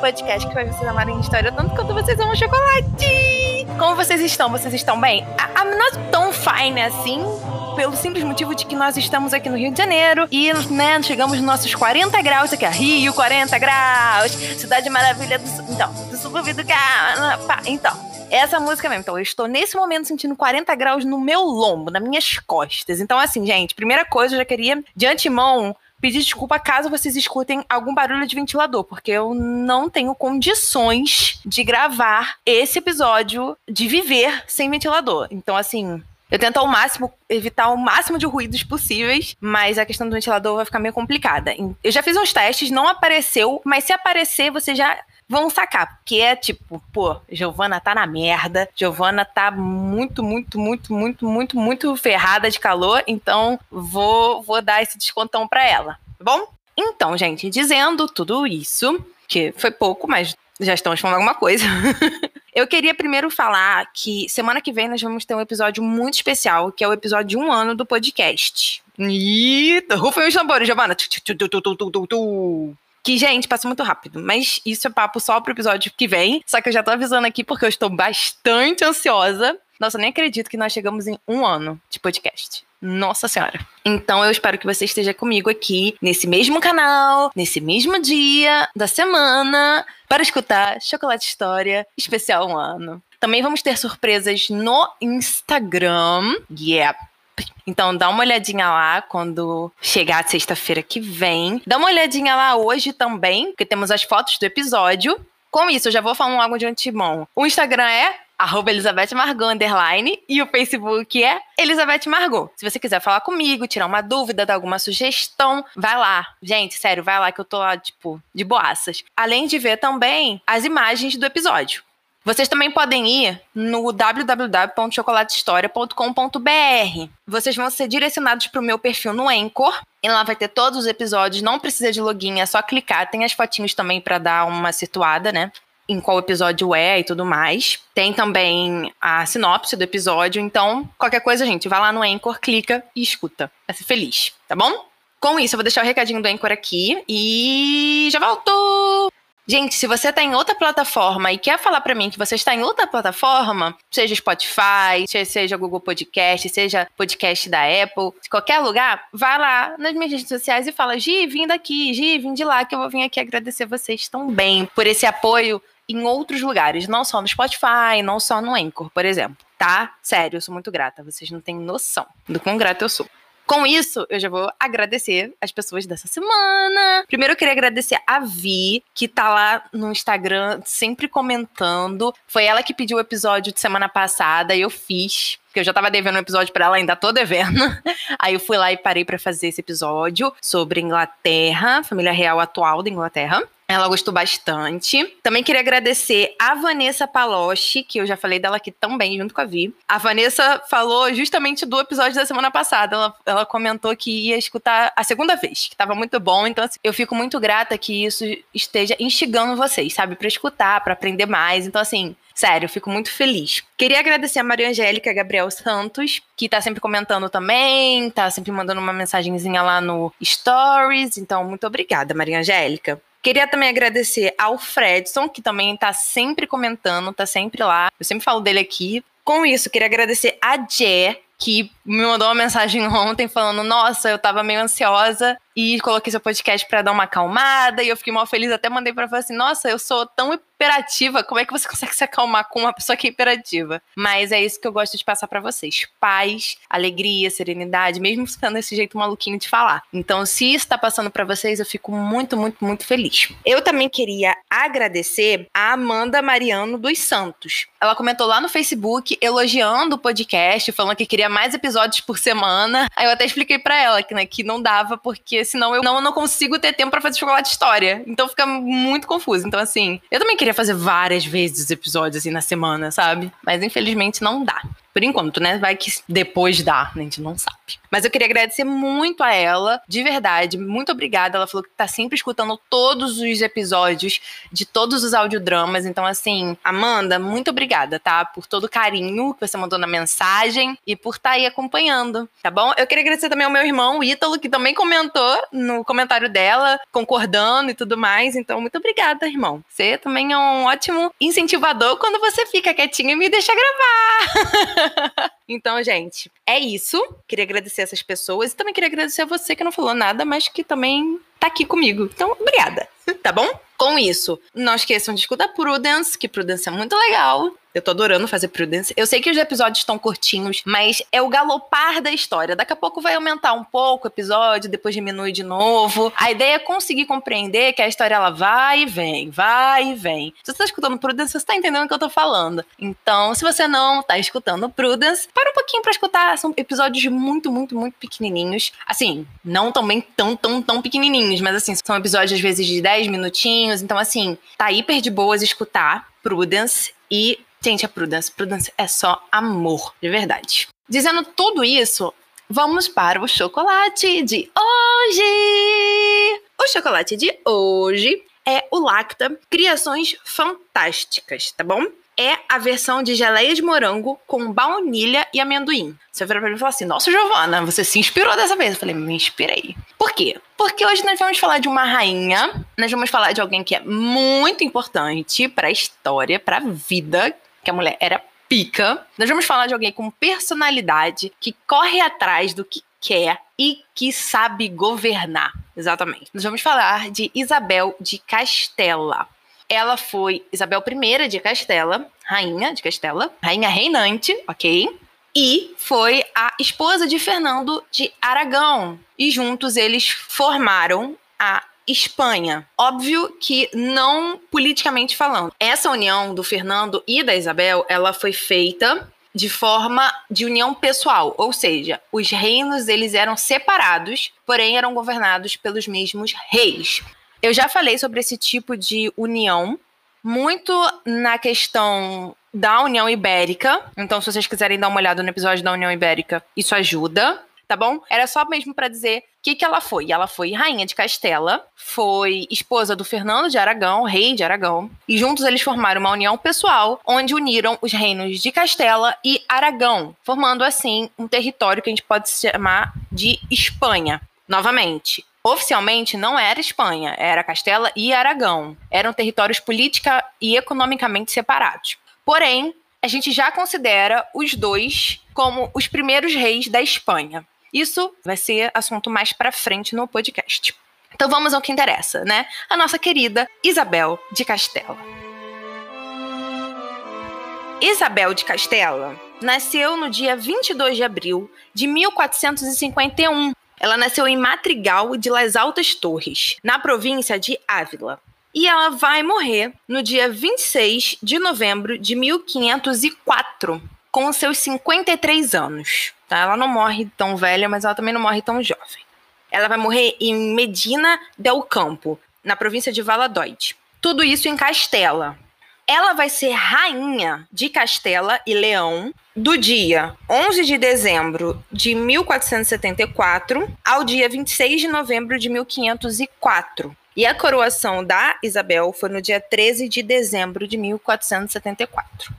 Podcast que vai vocês amarem história tanto quanto vocês amam chocolate. Como vocês estão? Vocês estão bem? I'm not tão fine assim, pelo simples motivo de que nós estamos aqui no Rio de Janeiro e, né, chegamos nos nossos 40 graus aqui, Rio, 40 graus, cidade maravilha do, então, do subúrbio do carro, então, essa música mesmo. Então, eu estou nesse momento sentindo 40 graus no meu lombo, nas minhas costas. Então, assim, gente, primeira coisa, eu já queria, de antemão, pedir desculpa caso vocês escutem algum barulho de ventilador, porque eu não tenho condições de gravar esse episódio de viver sem ventilador. Então, assim, eu tento ao máximo evitar o máximo de ruídos possíveis, mas a questão do ventilador vai ficar meio complicada. Eu já fiz uns testes, não apareceu, mas se aparecer, você já vão sacar. Porque é tipo, pô, Giovana tá na merda. Giovana tá muito, muito, muito, muito, muito, muito ferrada de calor. Então, vou, vou dar esse descontão pra ela. Tá bom? Então, gente, dizendo tudo isso, que foi pouco, mas já estamos falando alguma coisa. Eu queria primeiro falar que semana que vem nós vamos ter um episódio muito especial, que é o episódio de um ano do podcast. Eita, rufem os tambores, Giovana. Que, gente, passa muito rápido. Mas isso é papo só pro episódio que vem. Só que eu já tô avisando aqui porque eu estou bastante ansiosa. Nossa, nem acredito que nós chegamos em um ano de podcast. Nossa Senhora. Então eu espero que você esteja comigo aqui nesse mesmo canal, nesse mesmo dia da semana, para escutar Chocolate História Especial Um Ano. Também vamos ter surpresas no Instagram. Yeah. Então dá uma olhadinha lá quando chegar a sexta-feira que vem. Dá uma olhadinha lá hoje também, porque temos as fotos do episódio. Com isso, eu já vou falar algo de antemão. O Instagram é arroba Elizabeth Margot, underline, e o Facebook é Elizabeth Margot. Se você quiser falar comigo, tirar uma dúvida, dar alguma sugestão, vai lá. Gente, sério, vai lá que eu tô lá, tipo, de boaças. Além de ver também as imagens do episódio. Vocês também podem ir no www.chocolatehistoria.com.br. Vocês vão ser direcionados para o meu perfil no Anchor. E lá vai ter todos os episódios, não precisa de login, é só clicar. Tem as fotinhos também para dar uma situada, né? Em qual episódio é e tudo mais. Tem também a sinopse do episódio. Então, qualquer coisa, gente, vai lá no Anchor, clica e escuta. Vai ser feliz, tá bom? Com isso, eu vou deixar o recadinho do Anchor aqui e já volto! Gente, se você está em outra plataforma e quer falar para mim que você está em outra plataforma, seja Spotify, seja Google Podcast, seja podcast da Apple, qualquer lugar, vá lá nas minhas redes sociais e fala: Gi, vim daqui, Gi, vim de lá, que eu vou vir aqui agradecer vocês também por esse apoio em outros lugares, não só no Spotify, não só no Anchor, por exemplo. Tá? Sério, eu sou muito grata. Vocês não têm noção do quão grata eu sou. Com isso, eu já vou agradecer as pessoas dessa semana. Primeiro, eu queria agradecer a Vi, que tá lá no Instagram sempre comentando. Foi ela que pediu o episódio de semana passada e eu fiz porque eu já tava devendo um episódio para ela, ainda tô devendo. Aí eu fui lá e parei para fazer esse episódio sobre Inglaterra, família real atual da Inglaterra. Ela gostou bastante. Também queria agradecer a Vanessa Paloche, que eu já falei dela aqui também, junto com a Vi. A Vanessa falou justamente do episódio da semana passada. Ela, ela comentou que ia escutar a segunda vez, que tava muito bom. Então, assim, eu fico muito grata que isso esteja instigando vocês, sabe? para escutar, para aprender mais. Então, assim, Sério, fico muito feliz. Queria agradecer a Maria Angélica Gabriel Santos, que tá sempre comentando também, tá sempre mandando uma mensagenzinha lá no Stories. Então, muito obrigada, Maria Angélica. Queria também agradecer ao Fredson, que também tá sempre comentando, tá sempre lá. Eu sempre falo dele aqui. Com isso, queria agradecer a Jé, que me mandou uma mensagem ontem falando: Nossa, eu tava meio ansiosa e coloquei seu podcast para dar uma acalmada. E eu fiquei mal feliz, até mandei pra falar assim: Nossa, eu sou tão hiperativa, como é que você consegue se acalmar com uma pessoa que é hiperativa? Mas é isso que eu gosto de passar para vocês: paz, alegria, serenidade, mesmo ficando desse jeito maluquinho de falar. Então, se isso tá passando para vocês, eu fico muito, muito, muito feliz. Eu também queria agradecer a Amanda Mariano dos Santos. Ela comentou lá no Facebook elogiando o podcast, falando que queria mais episódios por semana. Aí eu até expliquei para ela que, né, que não dava, porque senão eu não, eu não consigo ter tempo para fazer chocolate história. Então fica muito confuso. Então, assim, eu também queria fazer várias vezes episódios assim na semana, sabe? Mas infelizmente não dá. Por enquanto, né? Vai que depois dá, a gente não sabe. Mas eu queria agradecer muito a ela, de verdade. Muito obrigada. Ela falou que tá sempre escutando todos os episódios de todos os audiodramas. Então, assim, Amanda, muito obrigada, tá? Por todo o carinho que você mandou na mensagem e por estar tá aí acompanhando, tá bom? Eu queria agradecer também ao meu irmão, Ítalo, que também comentou no comentário dela, concordando e tudo mais. Então, muito obrigada, irmão. Você também é um ótimo incentivador quando você fica quietinho e me deixa gravar. então, gente, é isso. Queria agradecer essas pessoas e também queria agradecer a você que não falou nada, mas que também tá aqui comigo. Então, obrigada. Tá bom? Com isso, não esqueçam de escutar Prudence, que Prudence é muito legal. Eu tô adorando fazer Prudence. Eu sei que os episódios estão curtinhos, mas é o galopar da história. Daqui a pouco vai aumentar um pouco o episódio, depois diminui de novo. A ideia é conseguir compreender que a história ela vai e vem, vai e vem. Se você tá escutando Prudence, você tá entendendo o que eu tô falando. Então, se você não tá escutando Prudence, para um pouquinho para escutar. São episódios muito, muito, muito pequenininhos. Assim, não também tão, tão, tão pequenininhos, mas assim, são episódios às vezes de 10 minutinhos. Então, assim, tá hiper de boas escutar Prudence e Gente, a Prudence. Prudence é só amor, de verdade. Dizendo tudo isso, vamos para o chocolate de hoje! O chocolate de hoje é o Lacta Criações Fantásticas, tá bom? É a versão de geleia de morango com baunilha e amendoim. Você vira pra mim e fala assim: Nossa, Giovana, você se inspirou dessa vez. Eu falei: Me inspirei. Por quê? Porque hoje nós vamos falar de uma rainha, nós vamos falar de alguém que é muito importante para a história, para a vida, que a mulher era pica. Nós vamos falar de alguém com personalidade, que corre atrás do que quer e que sabe governar. Exatamente. Nós vamos falar de Isabel de Castela. Ela foi Isabel I de Castela, rainha de Castela, rainha reinante, ok? E foi a esposa de Fernando de Aragão. E juntos eles formaram a Espanha. Óbvio que não politicamente falando. Essa união do Fernando e da Isabel, ela foi feita de forma de união pessoal, ou seja, os reinos eles eram separados, porém eram governados pelos mesmos reis. Eu já falei sobre esse tipo de união muito na questão da União Ibérica. Então, se vocês quiserem dar uma olhada no episódio da União Ibérica, isso ajuda tá bom? Era só mesmo para dizer o que, que ela foi. Ela foi rainha de Castela, foi esposa do Fernando de Aragão, rei de Aragão, e juntos eles formaram uma união pessoal onde uniram os reinos de Castela e Aragão, formando assim um território que a gente pode chamar de Espanha. Novamente, Oficialmente não era Espanha, era Castela e Aragão. Eram territórios política e economicamente separados. Porém, a gente já considera os dois como os primeiros reis da Espanha. Isso vai ser assunto mais para frente no podcast. Então vamos ao que interessa, né? A nossa querida Isabel de Castela. Isabel de Castela nasceu no dia 22 de abril de 1451. Ela nasceu em Matrigal de Las Altas Torres, na província de Ávila. E ela vai morrer no dia 26 de novembro de 1504, com seus 53 anos. Tá? Ela não morre tão velha, mas ela também não morre tão jovem. Ela vai morrer em Medina del Campo, na província de Valladolid. Tudo isso em Castela. Ela vai ser rainha de Castela e Leão do dia 11 de dezembro de 1474 ao dia 26 de novembro de 1504. E a coroação da Isabel foi no dia 13 de dezembro de 1474.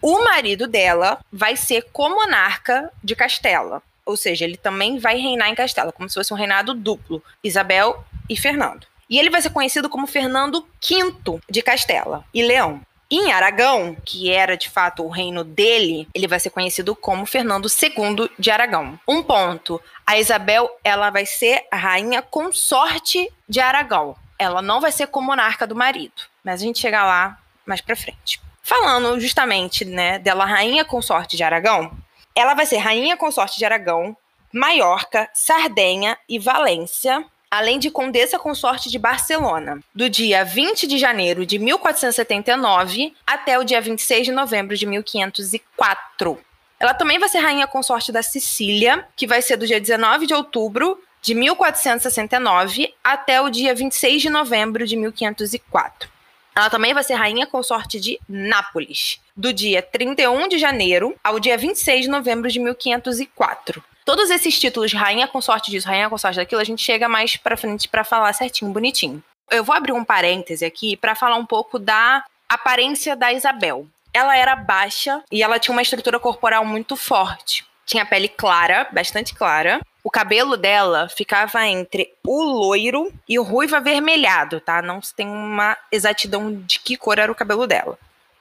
O marido dela vai ser comonarca de Castela. Ou seja, ele também vai reinar em Castela, como se fosse um reinado duplo, Isabel e Fernando. E ele vai ser conhecido como Fernando V de Castela e Leão. Em Aragão, que era de fato o reino dele, ele vai ser conhecido como Fernando II de Aragão. Um ponto: a Isabel ela vai ser a rainha consorte de Aragão. Ela não vai ser comonarca do marido, mas a gente chega lá mais para frente. Falando justamente, né, dela rainha consorte de Aragão, ela vai ser rainha consorte de Aragão, Maiorca, Sardenha e Valência, além de condessa consorte de Barcelona, do dia 20 de janeiro de 1479 até o dia 26 de novembro de 1504. Ela também vai ser rainha consorte da Sicília, que vai ser do dia 19 de outubro de 1469 até o dia 26 de novembro de 1504. Ela também vai ser rainha consorte de Nápoles, do dia 31 de janeiro ao dia 26 de novembro de 1504. Todos esses títulos, rainha consorte disso, rainha consorte daquilo, a gente chega mais para frente para falar certinho, bonitinho. Eu vou abrir um parêntese aqui para falar um pouco da aparência da Isabel. Ela era baixa e ela tinha uma estrutura corporal muito forte. Tinha pele clara, bastante clara, o cabelo dela ficava entre o loiro e o ruivo avermelhado, tá? Não se tem uma exatidão de que cor era o cabelo dela.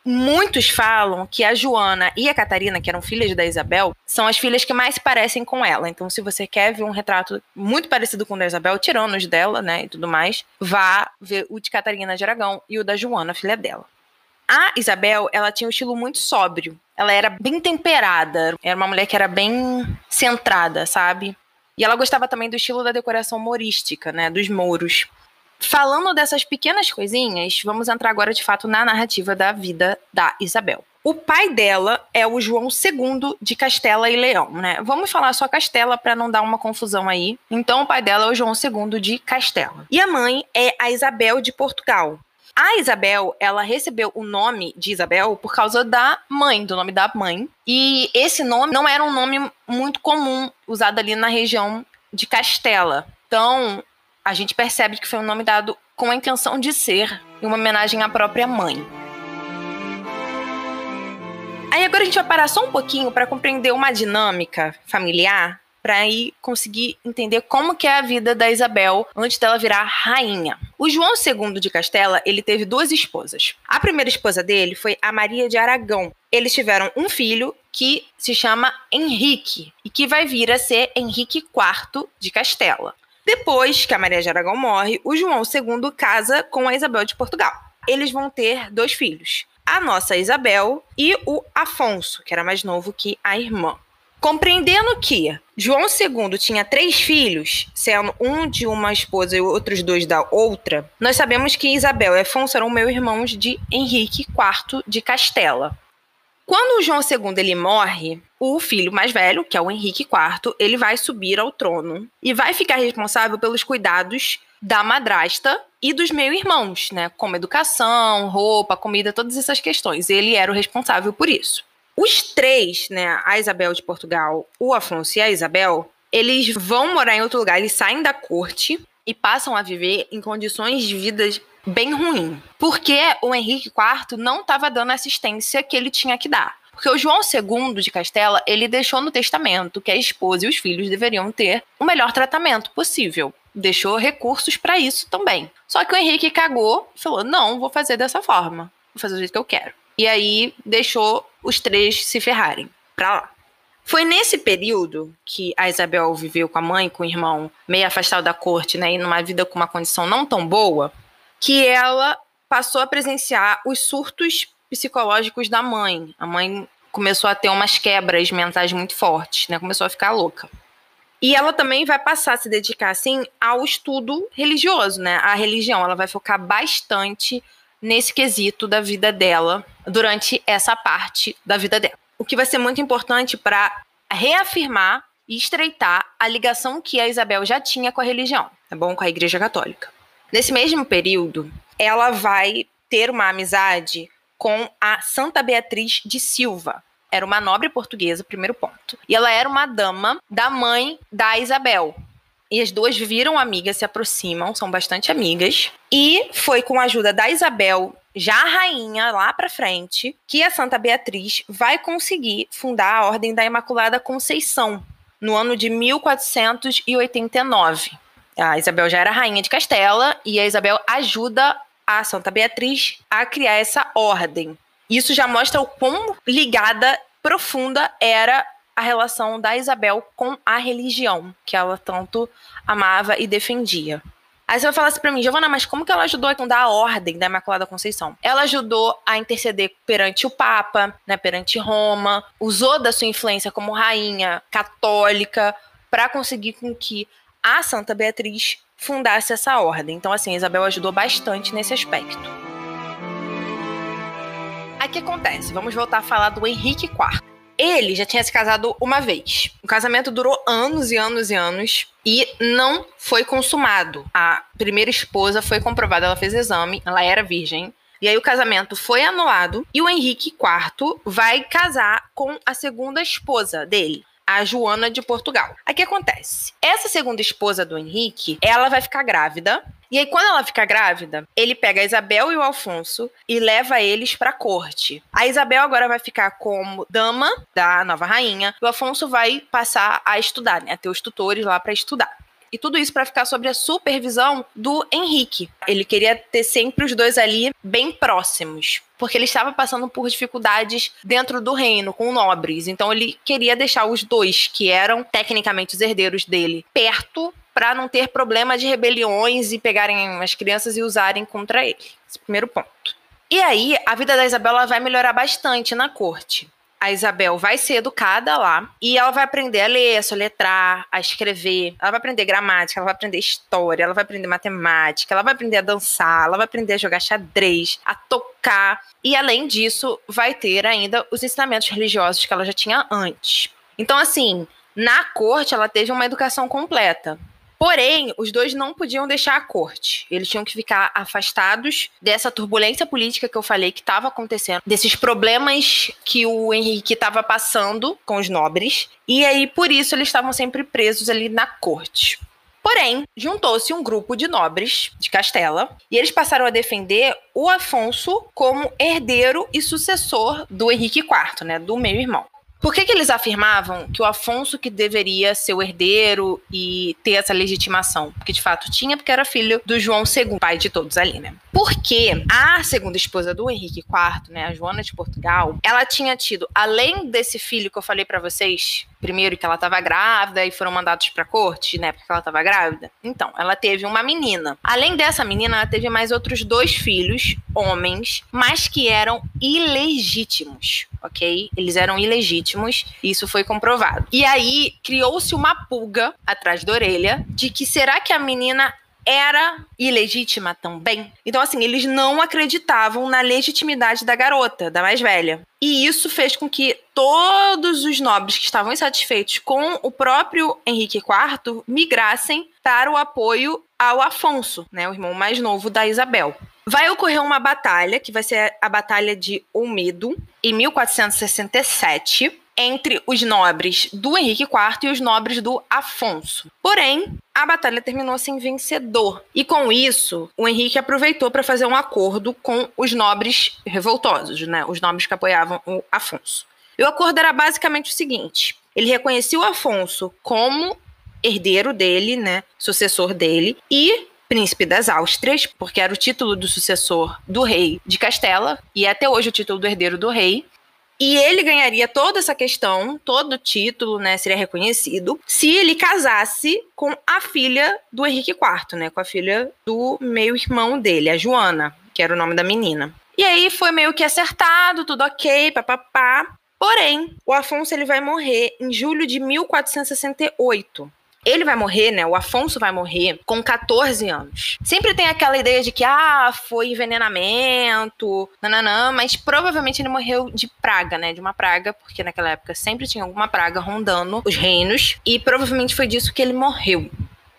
Muitos falam que a Joana e a Catarina, que eram filhas da Isabel, são as filhas que mais se parecem com ela. Então, se você quer ver um retrato muito parecido com o da Isabel, tirando os dela, né, e tudo mais, vá ver o de Catarina de Aragão e o da Joana, filha dela. A Isabel, ela tinha um estilo muito sóbrio. Ela era bem temperada. Era uma mulher que era bem centrada, sabe? E ela gostava também do estilo da decoração humorística, né, dos mouros. Falando dessas pequenas coisinhas, vamos entrar agora de fato na narrativa da vida da Isabel. O pai dela é o João II de Castela e Leão, né? Vamos falar só Castela para não dar uma confusão aí. Então, o pai dela é o João II de Castela. E a mãe é a Isabel de Portugal. A Isabel, ela recebeu o nome de Isabel por causa da mãe, do nome da mãe. E esse nome não era um nome muito comum usado ali na região de Castela. Então, a gente percebe que foi um nome dado com a intenção de ser uma homenagem à própria mãe. Aí agora a gente vai parar só um pouquinho para compreender uma dinâmica familiar para aí conseguir entender como que é a vida da Isabel antes dela virar rainha. O João II de Castela, ele teve duas esposas. A primeira esposa dele foi a Maria de Aragão. Eles tiveram um filho que se chama Henrique e que vai vir a ser Henrique IV de Castela. Depois que a Maria de Aragão morre, o João II casa com a Isabel de Portugal. Eles vão ter dois filhos, a nossa Isabel e o Afonso, que era mais novo que a irmã. Compreendendo que João II tinha três filhos, sendo um de uma esposa e outros dois da outra, nós sabemos que Isabel e Afonso eram meus irmãos de Henrique IV de Castela. Quando o João II ele morre, o filho mais velho, que é o Henrique IV, ele vai subir ao trono e vai ficar responsável pelos cuidados da madrasta e dos meus irmãos, né? Como educação, roupa, comida, todas essas questões. Ele era o responsável por isso. Os três, né, a Isabel de Portugal, o Afonso e a Isabel, eles vão morar em outro lugar, eles saem da corte e passam a viver em condições de vida bem ruim. Porque o Henrique IV não estava dando a assistência que ele tinha que dar. Porque o João II de Castela, ele deixou no testamento que a esposa e os filhos deveriam ter o melhor tratamento possível. Deixou recursos para isso também. Só que o Henrique cagou falou: não, vou fazer dessa forma. Vou fazer do jeito que eu quero. E aí deixou os três se ferrarem pra lá. Foi nesse período que a Isabel viveu com a mãe, com o irmão, meio afastado da corte, né, e numa vida com uma condição não tão boa, que ela passou a presenciar os surtos psicológicos da mãe. A mãe começou a ter umas quebras mentais muito fortes, né, começou a ficar louca. E ela também vai passar a se dedicar, assim, ao estudo religioso, né, a religião. Ela vai focar bastante nesse quesito da vida dela durante essa parte da vida dela. O que vai ser muito importante para reafirmar e estreitar a ligação que a Isabel já tinha com a religião, tá bom? Com a Igreja Católica. Nesse mesmo período, ela vai ter uma amizade com a Santa Beatriz de Silva. Era uma nobre portuguesa, primeiro ponto. E ela era uma dama da mãe da Isabel, e as duas viram amigas, se aproximam, são bastante amigas. E foi com a ajuda da Isabel, já rainha lá para frente, que a Santa Beatriz vai conseguir fundar a Ordem da Imaculada Conceição no ano de 1489. A Isabel já era rainha de Castela e a Isabel ajuda a Santa Beatriz a criar essa ordem. Isso já mostra o quão ligada profunda era a relação da Isabel com a religião, que ela tanto amava e defendia. Aí você vai falar assim pra mim, Giovana, mas como que ela ajudou a fundar a ordem da Imaculada Conceição? Ela ajudou a interceder perante o Papa, né, perante Roma, usou da sua influência como rainha católica para conseguir com que a Santa Beatriz fundasse essa ordem. Então, assim, Isabel ajudou bastante nesse aspecto. Aí o que acontece? Vamos voltar a falar do Henrique IV. Ele já tinha se casado uma vez. O casamento durou anos e anos e anos e não foi consumado. A primeira esposa foi comprovada, ela fez exame, ela era virgem. E aí o casamento foi anulado e o Henrique IV vai casar com a segunda esposa dele, a Joana de Portugal. O que acontece? Essa segunda esposa do Henrique, ela vai ficar grávida. E aí, quando ela fica grávida, ele pega a Isabel e o Alfonso e leva eles pra corte. A Isabel agora vai ficar como dama da nova rainha. E o Afonso vai passar a estudar, né? A ter os tutores lá para estudar. E tudo isso para ficar sob a supervisão do Henrique. Ele queria ter sempre os dois ali bem próximos, porque ele estava passando por dificuldades dentro do reino com nobres. Então ele queria deixar os dois, que eram tecnicamente os herdeiros dele, perto para não ter problema de rebeliões e pegarem as crianças e usarem contra ele. Esse é primeiro ponto. E aí, a vida da Isabela vai melhorar bastante na corte a Isabel vai ser educada lá e ela vai aprender a ler, a soletrar, a escrever. Ela vai aprender gramática, ela vai aprender história, ela vai aprender matemática, ela vai aprender a dançar, ela vai aprender a jogar xadrez, a tocar. E além disso, vai ter ainda os ensinamentos religiosos que ela já tinha antes. Então, assim, na corte ela teve uma educação completa. Porém, os dois não podiam deixar a corte. Eles tinham que ficar afastados dessa turbulência política que eu falei que estava acontecendo, desses problemas que o Henrique estava passando com os nobres. E aí, por isso, eles estavam sempre presos ali na corte. Porém, juntou-se um grupo de nobres de Castela e eles passaram a defender o Afonso como herdeiro e sucessor do Henrique IV, né, do meio irmão. Por que, que eles afirmavam que o Afonso que deveria ser o herdeiro e ter essa legitimação? Porque de fato tinha, porque era filho do João II, pai de todos ali, né? Porque a segunda esposa do Henrique IV, né, a Joana de Portugal, ela tinha tido, além desse filho que eu falei para vocês, primeiro que ela estava grávida e foram mandados para corte, né, porque ela estava grávida. Então, ela teve uma menina. Além dessa menina, ela teve mais outros dois filhos, homens, mas que eram ilegítimos, ok? Eles eram ilegítimos, isso foi comprovado. E aí criou-se uma pulga atrás da orelha de que será que a menina era ilegítima também. Então, assim, eles não acreditavam na legitimidade da garota, da mais velha. E isso fez com que todos os nobres que estavam insatisfeitos com o próprio Henrique IV migrassem para o apoio ao Afonso, né, o irmão mais novo da Isabel. Vai ocorrer uma batalha, que vai ser a Batalha de Olmedo, em 1467, entre os nobres do Henrique IV e os nobres do Afonso. Porém, a batalha terminou sem vencedor. E com isso, o Henrique aproveitou para fazer um acordo com os nobres revoltosos, né? Os nobres que apoiavam o Afonso. E o acordo era basicamente o seguinte: ele reconhecia o Afonso como herdeiro dele, né, sucessor dele, e príncipe das Áustrias, porque era o título do sucessor do rei de Castela, e é até hoje o título do herdeiro do rei. E ele ganharia toda essa questão, todo o título, né, seria reconhecido, se ele casasse com a filha do Henrique IV, né, com a filha do meio-irmão dele, a Joana, que era o nome da menina. E aí foi meio que acertado, tudo ok, papapá. Porém, o Afonso ele vai morrer em julho de 1468. Ele vai morrer, né? O Afonso vai morrer com 14 anos. Sempre tem aquela ideia de que, ah, foi envenenamento, nananã, mas provavelmente ele morreu de praga, né? De uma praga, porque naquela época sempre tinha alguma praga rondando os reinos, e provavelmente foi disso que ele morreu.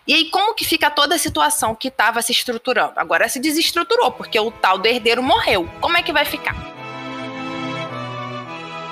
E aí, como que fica toda a situação que estava se estruturando? Agora se desestruturou, porque o tal do herdeiro morreu. Como é que vai ficar?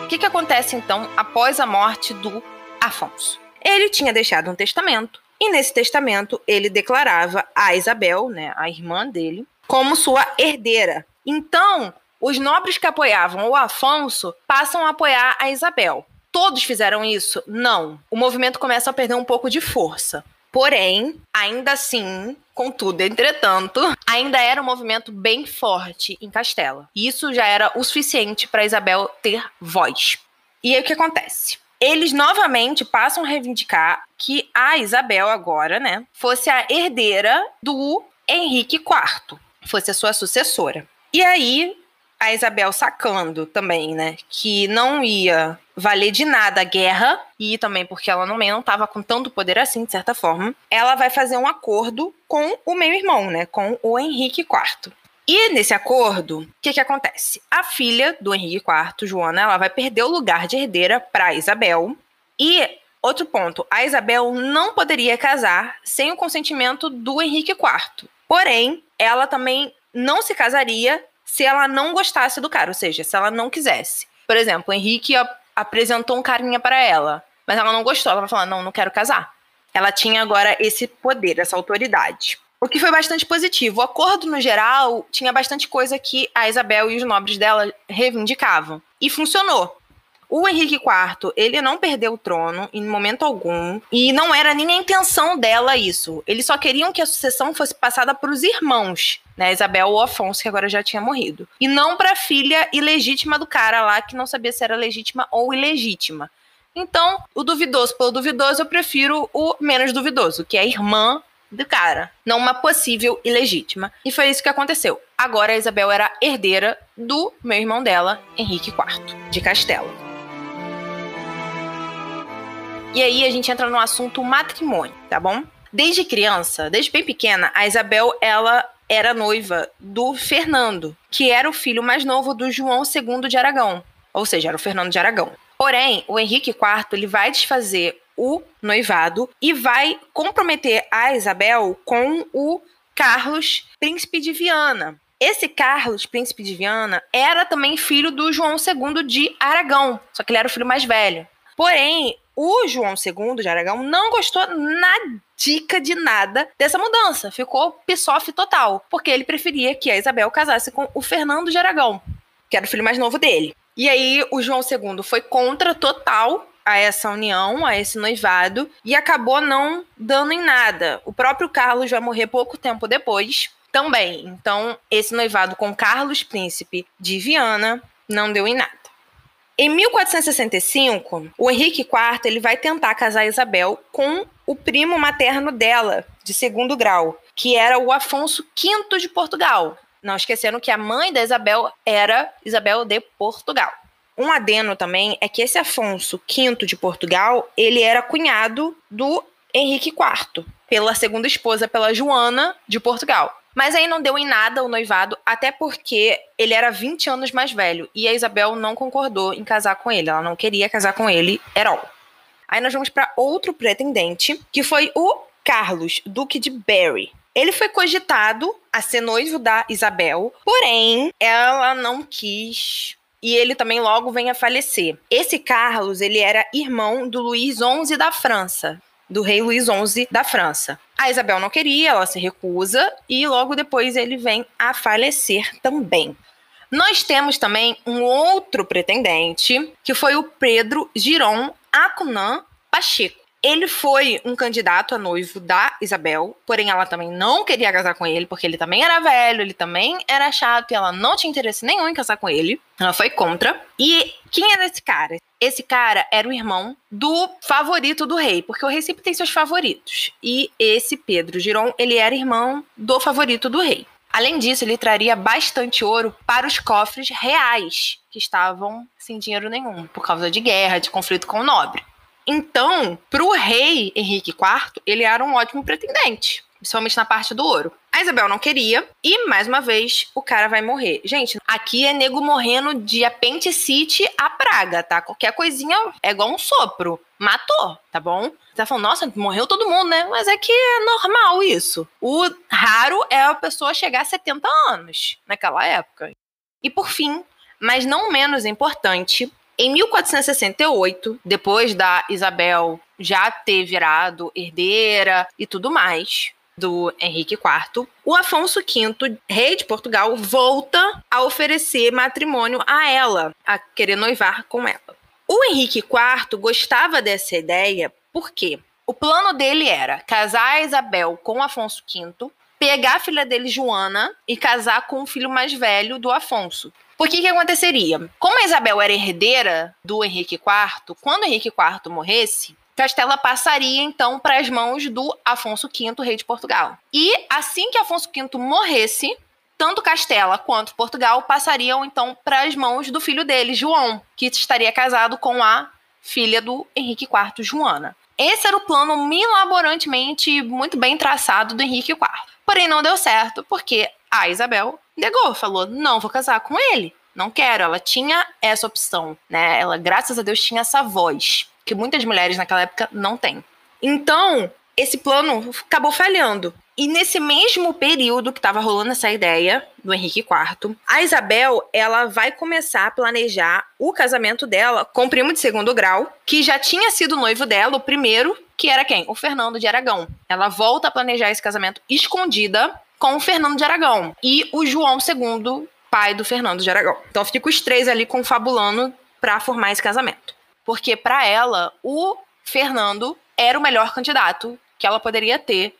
O que, que acontece então após a morte do Afonso? Ele tinha deixado um testamento e nesse testamento ele declarava a Isabel, né, a irmã dele, como sua herdeira. Então, os nobres que apoiavam o Afonso passam a apoiar a Isabel. Todos fizeram isso? Não. O movimento começa a perder um pouco de força. Porém, ainda assim, contudo, entretanto, ainda era um movimento bem forte em Castela. Isso já era o suficiente para Isabel ter voz. E aí o que acontece? Eles novamente passam a reivindicar que a Isabel agora, né, fosse a herdeira do Henrique IV, fosse a sua sucessora. E aí a Isabel sacando também, né, que não ia valer de nada a guerra e também porque ela também não estava com tanto poder assim, de certa forma, ela vai fazer um acordo com o meio-irmão, né, com o Henrique IV. E nesse acordo, o que, que acontece? A filha do Henrique IV, Joana, ela vai perder o lugar de herdeira para Isabel. E outro ponto, a Isabel não poderia casar sem o consentimento do Henrique IV. Porém, ela também não se casaria se ela não gostasse do cara, ou seja, se ela não quisesse. Por exemplo, o Henrique apresentou um carinha para ela, mas ela não gostou. Ela vai falar: não, não quero casar. Ela tinha agora esse poder, essa autoridade. O que foi bastante positivo. O acordo, no geral, tinha bastante coisa que a Isabel e os nobres dela reivindicavam. E funcionou. O Henrique IV, ele não perdeu o trono em momento algum, e não era nem a intenção dela isso. Eles só queriam que a sucessão fosse passada para os irmãos, né, Isabel ou Afonso, que agora já tinha morrido, e não para a filha ilegítima do cara lá que não sabia se era legítima ou ilegítima. Então, o duvidoso pelo duvidoso, eu prefiro o menos duvidoso, que é a irmã do cara, não uma possível ilegítima. E foi isso que aconteceu. Agora a Isabel era herdeira do meu irmão dela, Henrique IV, de Castela. E aí a gente entra no assunto matrimônio, tá bom? Desde criança, desde bem pequena, a Isabel, ela era noiva do Fernando, que era o filho mais novo do João II de Aragão. Ou seja, era o Fernando de Aragão. Porém, o Henrique IV ele vai desfazer o noivado e vai comprometer a Isabel com o Carlos, príncipe de Viana. Esse Carlos, príncipe de Viana, era também filho do João II de Aragão, só que ele era o filho mais velho. Porém, o João II de Aragão não gostou na dica de nada dessa mudança. Ficou pissoff total, porque ele preferia que a Isabel casasse com o Fernando de Aragão, que era o filho mais novo dele. E aí o João II foi contra total a essa união, a esse noivado, e acabou não dando em nada. O próprio Carlos vai morrer pouco tempo depois também. Então, esse noivado com Carlos Príncipe de Viana não deu em nada. Em 1465, o Henrique IV ele vai tentar casar Isabel com o primo materno dela, de segundo grau, que era o Afonso V de Portugal. Não esquecendo que a mãe da Isabel era Isabel de Portugal. Um adeno também é que esse Afonso V de Portugal, ele era cunhado do Henrique IV, pela segunda esposa, pela Joana de Portugal. Mas aí não deu em nada o noivado, até porque ele era 20 anos mais velho e a Isabel não concordou em casar com ele. Ela não queria casar com ele at. Aí nós vamos para outro pretendente, que foi o Carlos, Duque de Berry. Ele foi cogitado a ser noivo da Isabel, porém ela não quis e ele também logo vem a falecer. Esse Carlos, ele era irmão do Luís XI da França, do rei Luís XI da França. A Isabel não queria, ela se recusa e logo depois ele vem a falecer também. Nós temos também um outro pretendente, que foi o Pedro Giron Acunan Pacheco. Ele foi um candidato a noivo da Isabel, porém ela também não queria casar com ele, porque ele também era velho, ele também era chato e ela não tinha interesse nenhum em casar com ele. Ela foi contra. E quem era esse cara? Esse cara era o irmão do favorito do rei, porque o rei sempre tem seus favoritos. E esse Pedro Giron, ele era irmão do favorito do rei. Além disso, ele traria bastante ouro para os cofres reais, que estavam sem dinheiro nenhum, por causa de guerra, de conflito com o nobre. Então, para o rei Henrique IV, ele era um ótimo pretendente, principalmente na parte do ouro. A Isabel não queria e, mais uma vez, o cara vai morrer. Gente, aqui é nego morrendo de apendicite a praga, tá? Qualquer coisinha é igual um sopro. Matou, tá bom? Você tá falando, nossa, morreu todo mundo, né? Mas é que é normal isso. O raro é a pessoa chegar a 70 anos naquela época. E por fim, mas não menos importante, em 1468, depois da Isabel já ter virado herdeira e tudo mais do Henrique IV, o Afonso V, rei de Portugal, volta a oferecer matrimônio a ela, a querer noivar com ela. O Henrique IV gostava dessa ideia porque o plano dele era casar a Isabel com Afonso V, pegar a filha dele, Joana, e casar com o filho mais velho do Afonso, por que que aconteceria? Como a Isabel era herdeira do Henrique IV, quando Henrique IV morresse, Castela passaria então para as mãos do Afonso V, rei de Portugal. E assim que Afonso V morresse, tanto Castela quanto Portugal passariam então para as mãos do filho dele, João, que estaria casado com a filha do Henrique IV, Joana. Esse era o plano milaborantemente muito bem traçado do Henrique IV. Porém, não deu certo, porque a Isabel negou, falou: não vou casar com ele. Não quero. Ela tinha essa opção, né? Ela, graças a Deus, tinha essa voz, que muitas mulheres naquela época não têm. Então, esse plano acabou falhando. E nesse mesmo período que estava rolando essa ideia do Henrique IV, a Isabel ela vai começar a planejar o casamento dela com o primo de segundo grau, que já tinha sido noivo dela, o primeiro, que era quem? O Fernando de Aragão. Ela volta a planejar esse casamento escondida com o Fernando de Aragão e o João II, pai do Fernando de Aragão. Então fica os três ali confabulando para formar esse casamento. Porque para ela, o Fernando era o melhor candidato que ela poderia ter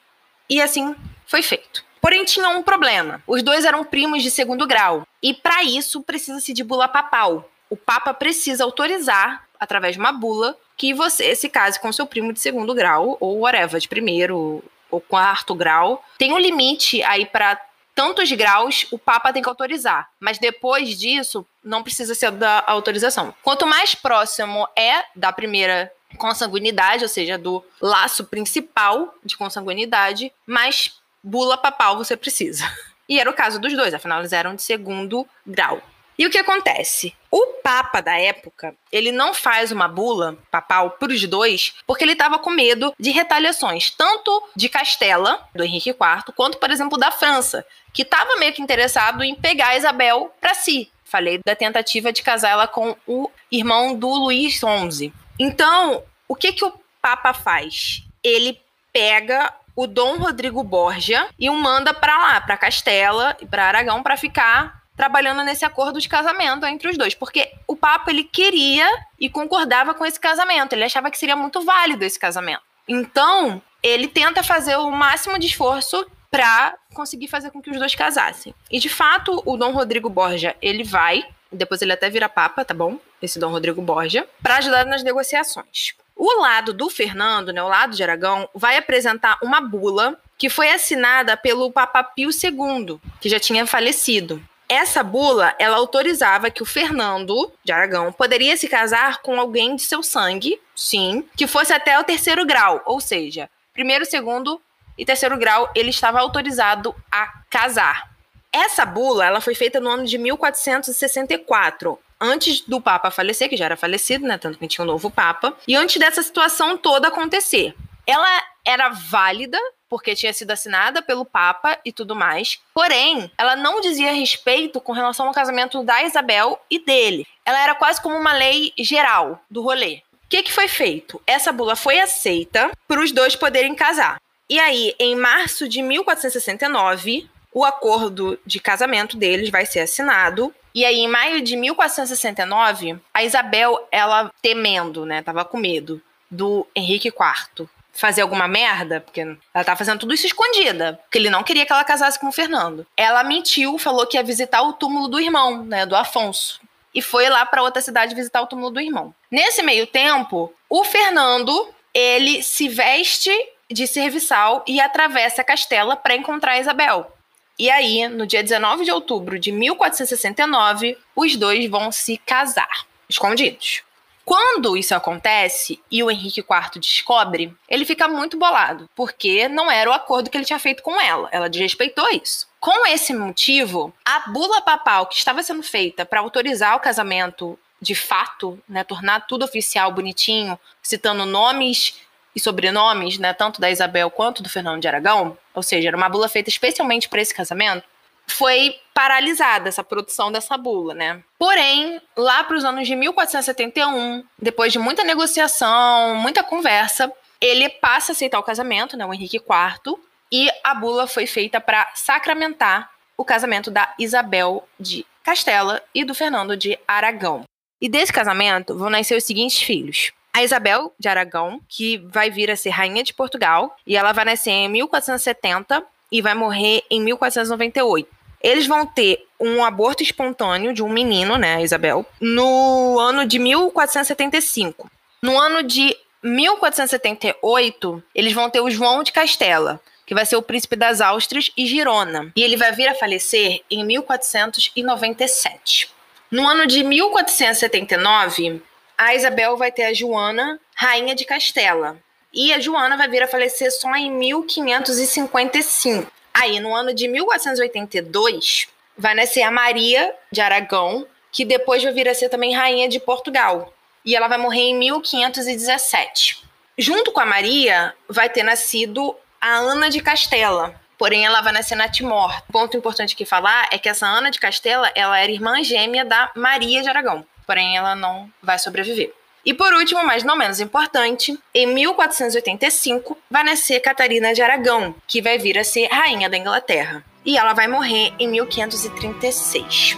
e assim foi feito. Porém, tinha um problema. Os dois eram primos de segundo grau. E para isso, precisa-se de bula papal. O Papa precisa autorizar, através de uma bula, que você se case com seu primo de segundo grau, ou whatever, de primeiro ou quarto grau. Tem um limite aí para tantos graus, o Papa tem que autorizar. Mas depois disso, não precisa ser da autorização. Quanto mais próximo é da primeira consanguinidade, ou seja, do laço principal de consanguinidade, mais bula papal você precisa. E era o caso dos dois, afinal eles eram de segundo grau. E o que acontece? O Papa da época, ele não faz uma bula papal para os dois, porque ele estava com medo de retaliações, tanto de Castela, do Henrique IV, quanto, por exemplo, da França, que estava meio que interessado em pegar a Isabel para si. Falei da tentativa de casar ela com o irmão do Luís XI. Então, o que, que o Papa faz? Ele pega o Dom Rodrigo Borgia e o manda para lá, para Castela e para Aragão, para ficar trabalhando nesse acordo de casamento entre os dois, porque o Papa ele queria e concordava com esse casamento, ele achava que seria muito válido esse casamento. Então, ele tenta fazer o máximo de esforço para conseguir fazer com que os dois casassem. E de fato, o Dom Rodrigo Borgia, ele vai, depois ele até vira papa, tá bom? Esse Dom Rodrigo Borgia, para ajudar nas negociações. O lado do Fernando, né, o lado de Aragão, vai apresentar uma bula que foi assinada pelo Papa Pio II, que já tinha falecido. Essa bula, ela autorizava que o Fernando de Aragão poderia se casar com alguém de seu sangue, sim, que fosse até o terceiro grau, ou seja, primeiro, segundo e terceiro grau, ele estava autorizado a casar. Essa bula, ela foi feita no ano de 1464, antes do Papa falecer, que já era falecido, né? Tanto que tinha um novo Papa, e antes dessa situação toda acontecer. Ela era válida porque tinha sido assinada pelo Papa e tudo mais. Porém, ela não dizia respeito com relação ao casamento da Isabel e dele. Ela era quase como uma lei geral do rolê. O que, que foi feito? Essa bula foi aceita para os dois poderem casar. E aí, em março de 1469, o acordo de casamento deles vai ser assinado. E aí, em maio de 1469, a Isabel, ela temendo, né, tava com medo do Henrique IV fazer alguma merda, porque ela tá fazendo tudo isso escondida, porque ele não queria que ela casasse com o Fernando. Ela mentiu, falou que ia visitar o túmulo do irmão, né, do Afonso. E foi lá para outra cidade visitar o túmulo do irmão. Nesse meio tempo, o Fernando, ele se veste de serviçal e atravessa a Castela para encontrar a Isabel. E aí, no dia 19 de outubro de 1469, os dois vão se casar, escondidos. Quando isso acontece e o Henrique IV descobre, ele fica muito bolado, porque não era o acordo que ele tinha feito com ela. Ela desrespeitou isso. Com esse motivo, a bula papal que estava sendo feita para autorizar o casamento de fato, né, tornar tudo oficial, bonitinho, citando nomes e sobrenomes, né, tanto da Isabel quanto do Fernando de Aragão, ou seja, era uma bula feita especialmente para esse casamento, foi paralisada essa produção dessa bula, né? Porém, lá para os anos de 1471, depois de muita negociação, muita conversa, ele passa a aceitar o casamento, né, o Henrique IV, e a bula foi feita para sacramentar o casamento da Isabel de Castela e do Fernando de Aragão. E desse casamento vão nascer os seguintes filhos: a Isabel de Aragão, que vai vir a ser rainha de Portugal, e ela vai nascer em 1470 e vai morrer em 1498. Eles vão ter um aborto espontâneo de um menino, né, Isabel, no ano de 1475. No ano de 1478, eles vão ter o João de Castela, que vai ser o príncipe das Áustrias e Girona. E ele vai vir a falecer em 1497. No ano de 1479, a Isabel vai ter a Joana, rainha de Castela. E a Joana vai vir a falecer só em 1555. Aí, no ano de 1482, vai nascer a Maria de Aragão, que depois vai vir a ser também rainha de Portugal. E ela vai morrer em 1517. junto com a Maria, vai ter nascido a Ana de Castela. Porém, ela vai nascer na Timor. Ponto importante aqui falar é que essa Ana de Castela, ela era irmã gêmea da Maria de Aragão. Porém, ela não vai sobreviver. E por último, mas não menos importante, em 1485 vai nascer Catarina de Aragão, que vai vir a ser rainha da Inglaterra. E ela vai morrer em 1536.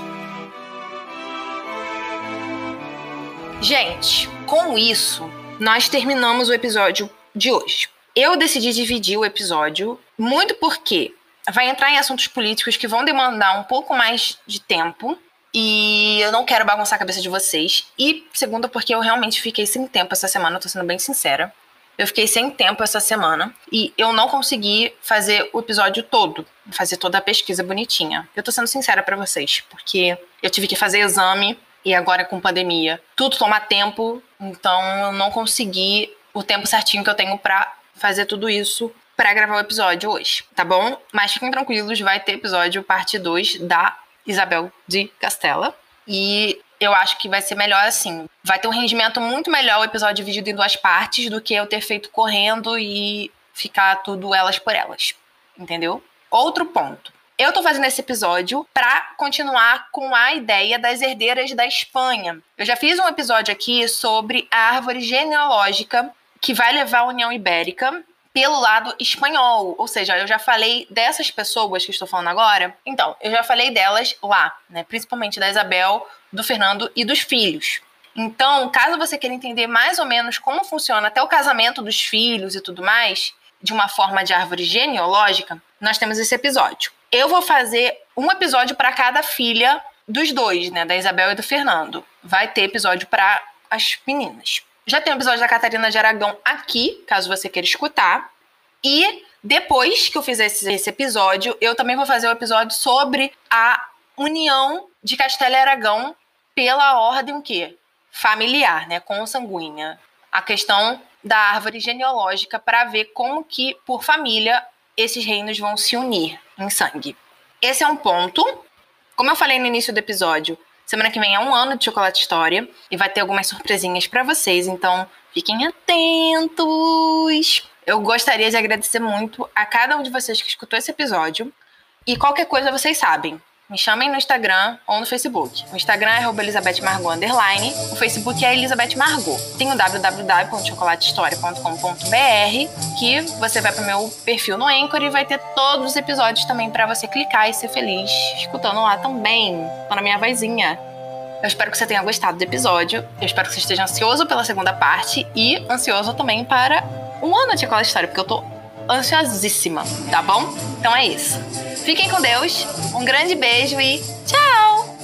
Gente, com isso, nós terminamos o episódio de hoje. Eu decidi dividir o episódio muito porque vai entrar em assuntos políticos que vão demandar um pouco mais de tempo e eu não quero bagunçar a cabeça de vocês. E segunda, porque eu realmente fiquei sem tempo essa semana, tô sendo bem sincera. Eu fiquei sem tempo essa semana e eu não consegui fazer o episódio todo, fazer toda a pesquisa bonitinha. Eu tô sendo sincera para vocês, porque eu tive que fazer exame e agora com pandemia, tudo toma tempo, então eu não consegui o tempo certinho que eu tenho para fazer tudo isso para gravar o episódio hoje, tá bom? Mas fiquem tranquilos, vai ter episódio parte 2 da Isabel de Castela. E eu acho que vai ser melhor assim. Vai ter um rendimento muito melhor o episódio dividido em duas partes do que eu ter feito correndo e ficar tudo elas por elas. Entendeu? Outro ponto. Eu tô fazendo esse episódio para continuar com a ideia das herdeiras da Espanha. Eu já fiz um episódio aqui sobre a árvore genealógica que vai levar a União Ibérica pelo lado espanhol. Ou seja, eu já falei dessas pessoas que estou falando agora. Então, eu já falei delas lá, né? Principalmente da Isabel, do Fernando e dos filhos. Então, caso você queira entender mais ou menos como funciona até o casamento dos filhos e tudo mais, de uma forma de árvore genealógica, nós temos esse episódio. Eu vou fazer um episódio para cada filha dos dois, né, da Isabel e do Fernando. Vai ter episódio para as meninas. Já tem o episódio da Catarina de Aragão aqui, caso você queira escutar. E depois que eu fizer esse, esse episódio, eu também vou fazer o um episódio sobre a união de Castela e Aragão pela ordem o quê? familiar, né, consanguínea. A questão da árvore genealógica para ver como que por família esses reinos vão se unir em sangue. Esse é um ponto. Como eu falei no início do episódio, Semana que vem é um ano de Chocolate História e vai ter algumas surpresinhas para vocês, então fiquem atentos. Eu gostaria de agradecer muito a cada um de vocês que escutou esse episódio. E qualquer coisa vocês sabem, me chamem no Instagram ou no Facebook. O Instagram é Elizabeth Margot underline, o Facebook é Elizabeth Margot. Tem o www.chocolatehistoria.com.br que você vai pro meu perfil no Anchor e vai ter todos os episódios também para você clicar e ser feliz escutando lá também, tô na minha vozinha. Eu espero que você tenha gostado do episódio. Eu espero que você esteja ansioso pela segunda parte e ansioso também para um ano de Chocolate História, porque eu tô ansiosíssima, tá bom? Então é isso. Fiquem com Deus, um grande beijo e tchau!